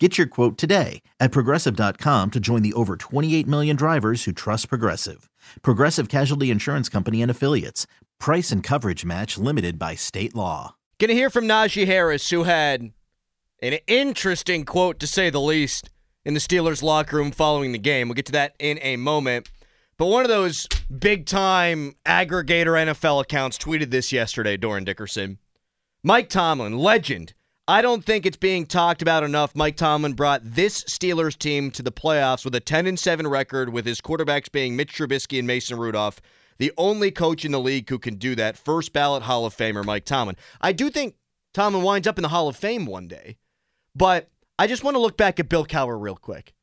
Get your quote today at progressive.com to join the over 28 million drivers who trust Progressive. Progressive Casualty Insurance Company and Affiliates. Price and coverage match limited by state law. Gonna hear from Najee Harris, who had an interesting quote to say the least in the Steelers locker room following the game. We'll get to that in a moment. But one of those big time aggregator NFL accounts tweeted this yesterday, Dorin Dickerson. Mike Tomlin, legend. I don't think it's being talked about enough. Mike Tomlin brought this Steelers team to the playoffs with a 10 and 7 record, with his quarterbacks being Mitch Trubisky and Mason Rudolph. The only coach in the league who can do that. First ballot Hall of Famer, Mike Tomlin. I do think Tomlin winds up in the Hall of Fame one day, but I just want to look back at Bill Cowher real quick.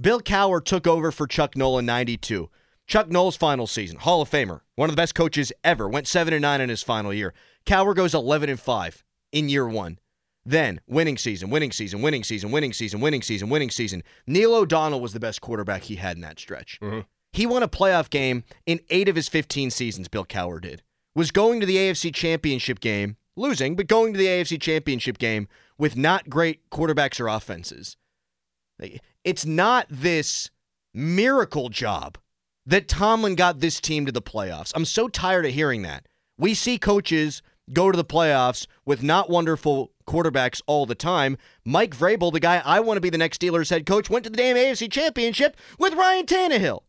Bill Cowher took over for Chuck Nolan 92. Chuck Noll's final season, Hall of Famer, one of the best coaches ever, went 7 and 9 in his final year. Cowher goes 11 and 5 in year 1. Then, winning season, winning season, winning season, winning season, winning season, winning season. Neil O'Donnell was the best quarterback he had in that stretch. Mm-hmm. He won a playoff game in 8 of his 15 seasons, Bill Cowher did. Was going to the AFC Championship game, losing, but going to the AFC Championship game with not great quarterbacks or offenses. It's not this miracle job that Tomlin got this team to the playoffs. I'm so tired of hearing that. We see coaches go to the playoffs with not wonderful quarterbacks all the time. Mike Vrabel, the guy I want to be the next Steelers head coach, went to the damn AFC Championship with Ryan Tannehill.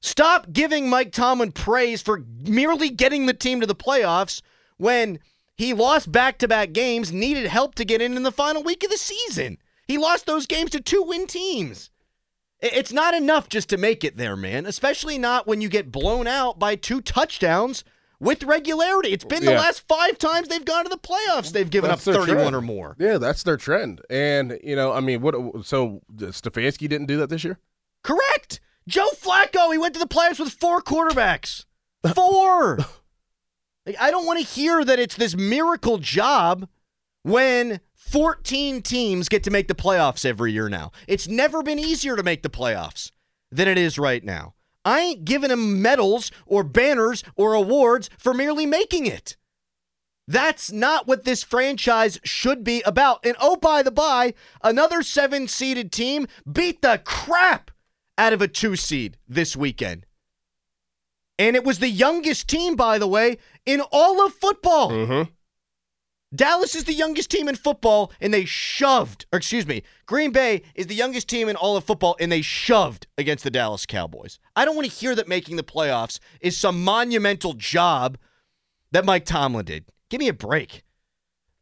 Stop giving Mike Tomlin praise for merely getting the team to the playoffs when he lost back to back games, needed help to get in in the final week of the season. He lost those games to two win teams. It's not enough just to make it there, man, especially not when you get blown out by two touchdowns with regularity. It's been the Yeah. last five times they've gone to the playoffs. They've given That's up 31 trend. or more. Yeah, that's their trend. And you know, I mean, what? So uh, Stefanski didn't do that this year. Correct. Joe Flacco, he went to the playoffs with four quarterbacks. Four. Like, I don't want to hear that it's this miracle job when 14 teams get to make the playoffs every year now. It's never been easier to make the playoffs than it is right now. I ain't giving them medals or banners or awards for merely making it. That's not what this franchise should be about. And oh, by the by, another seven seeded team beat the crap out of a two seed this weekend. And it was the youngest team, by the way, in all of football. Mm-hmm. Dallas is the youngest team in football, and they shoved, or excuse me, Green Bay is the youngest team in all of football, and they shoved against the Dallas Cowboys. I don't want to hear that making the playoffs is some monumental job that Mike Tomlin did. Give me a break.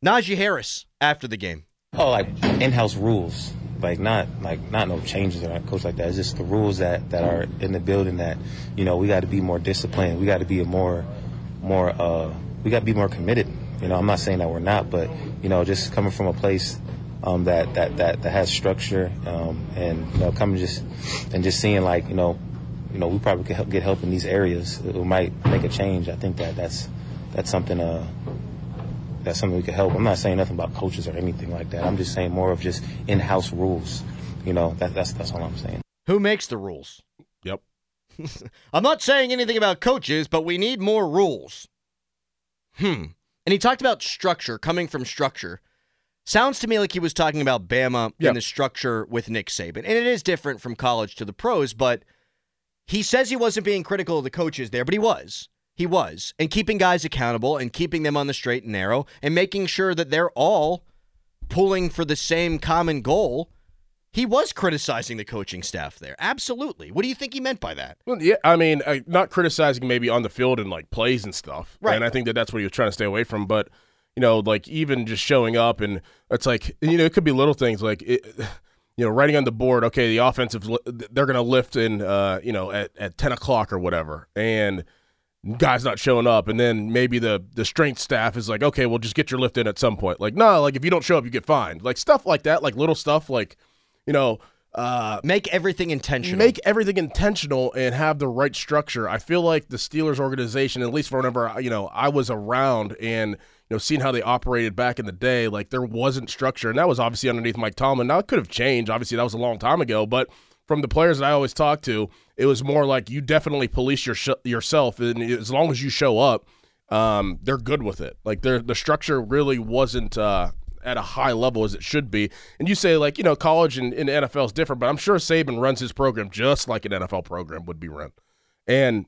Najee Harris after the game. Oh, like in-house rules, like not like not no changes or coach like that. It's just the rules that that are in the building that you know we got to be more disciplined. We got to be a more more uh we got to be more committed. You know, I'm not saying that we're not, but you know, just coming from a place um, that that that that has structure um, and you know coming just and just seeing like you know you know we probably could help, get help in these areas. It might make a change. I think that that's that's something uh that's something we could help. I'm not saying nothing about coaches or anything like that. I'm just saying more of just in-house rules. You know, that, that's that's all I'm saying. Who makes the rules? Yep. I'm not saying anything about coaches, but we need more rules. hmm. And he talked about structure, coming from structure. Sounds to me like he was talking about Bama Yeah. and the structure with Nick Saban. And it is different from college to the pros, but he says he wasn't being critical of the coaches there, but he was. He was. And keeping guys accountable and keeping them on the straight and narrow and making sure that they're all pulling for the same common goal. He was criticizing the coaching staff there. Absolutely. What do you think he meant by that? Well, yeah, I mean, uh, not criticizing maybe on the field and like plays and stuff. Right. And I think that that's what he was trying to stay away from. But you know, like even just showing up and it's like you know, it could be little things like it, you know, writing on the board. Okay, the offensive they're going to lift in uh, you know at at ten o'clock or whatever, and guys not showing up, and then maybe the the strength staff is like, okay, well, just get your lift in at some point. Like, no, like if you don't show up, you get fined. Like stuff like that, like little stuff, like you know. Uh, Make everything intentional. make everything intentional and have the right structure. I feel like the Steelers organization, at least for whenever you know I was around and you know seeing how they operated back in the day, like there wasn't structure, and that was obviously underneath Mike Tomlin. Now it could have changed. Obviously, that was a long time ago, but from the players that I always talk to, it was more like you definitely police your sh- yourself, and as long as you show up, um, they're good with it. Like the structure really wasn't. Uh, at a high level as it should be. And you say like, you know, college and, and NFL is different, but I'm sure Saban runs his program just like an NFL program would be run. And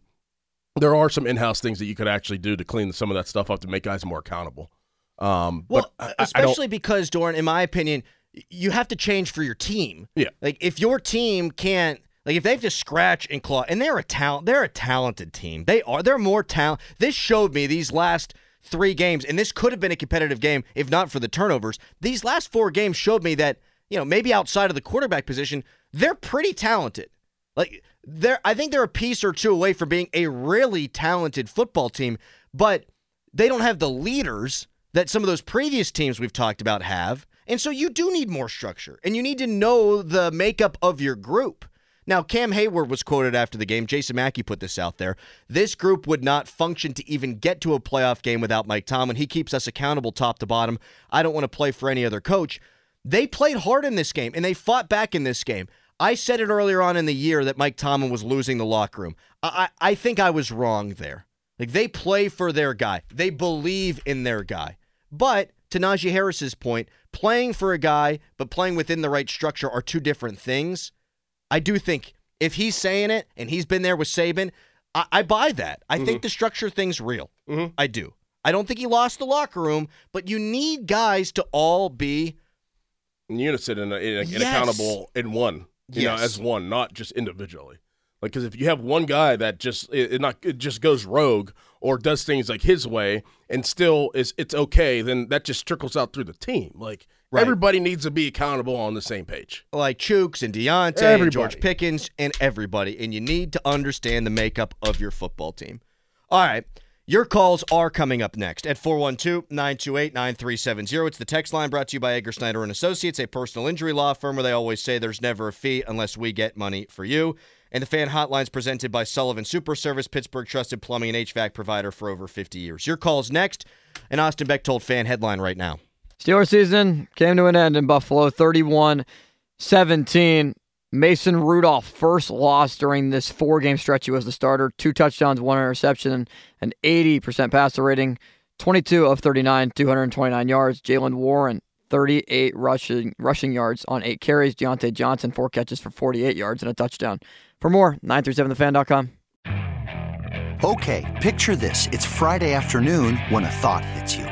there are some in-house things that you could actually do to clean some of that stuff up to make guys more accountable. Um, Well, but I- I, especially because Dorin, in my opinion, you have to change for your team. Yeah. Like if your team can't, like if they have to scratch and claw, and they're a talent, they're a talented team. They are. They're more talent. This showed me these last three games, and this could have been a competitive game if not for the turnovers. These last four games showed me that you know maybe outside of the quarterback position, they're pretty talented. Like they're, I think they're a piece or two away from being a really talented football team, but they don't have the leaders that some of those previous teams we've talked about have. And so you do need more structure and you need to know the makeup of your group. Now, Cam Heyward was quoted after the game. Jason Mackey put this out there. This group would not function to even get to a playoff game without Mike Tomlin. He keeps us accountable top to bottom. I don't want to play for any other coach. They played hard in this game and they fought back in this game. I said it earlier on in the year that Mike Tomlin was losing the locker room. I, I, I think I was wrong there. Like they play for their guy, they believe in their guy. But to Najee Harris's point, playing for a guy but playing within the right structure are two different things. I do think if he's saying it and he's been there with Saban, I, I buy that. I think the structure thing's real. Mhm. I do. I don't think he lost the locker room, but you need guys to all be in unison and, and, and Yes. accountable in one, you know, as one, not just individually. Like, because if you have one guy that just it, it not it just goes rogue or does things like his way and still is it's okay, then that just trickles out through the team. Like Right. everybody needs to be accountable on the same page. like Chuks and Diontae and George Pickens and everybody. And you need to understand the makeup of your football team. All right. Your calls are coming up next at 412-928-9370. It's the text line brought to you by Edgar Snyder and Associates, a personal injury law firm where they always say there's never a fee unless we get money for you. And the fan hotline's presented by Sullivan Super Service, Pittsburgh trusted plumbing and HVAC provider for over 50 years. Your calls next. And Austin Beck told fan headline right now. Steelers season came to an end in Buffalo 31 17. Mason Rudolph first loss during this four game stretch. He was the starter. Two touchdowns, one interception, an 80% passer rating, 22 of 39, 229 yards. Jaylen Warren, 38 rushing rushing yards on eight carries. Diontae Johnson, four catches for 48 yards and a touchdown. For more, 937thefan.com. Okay, picture this. It's Friday afternoon when a thought hits you.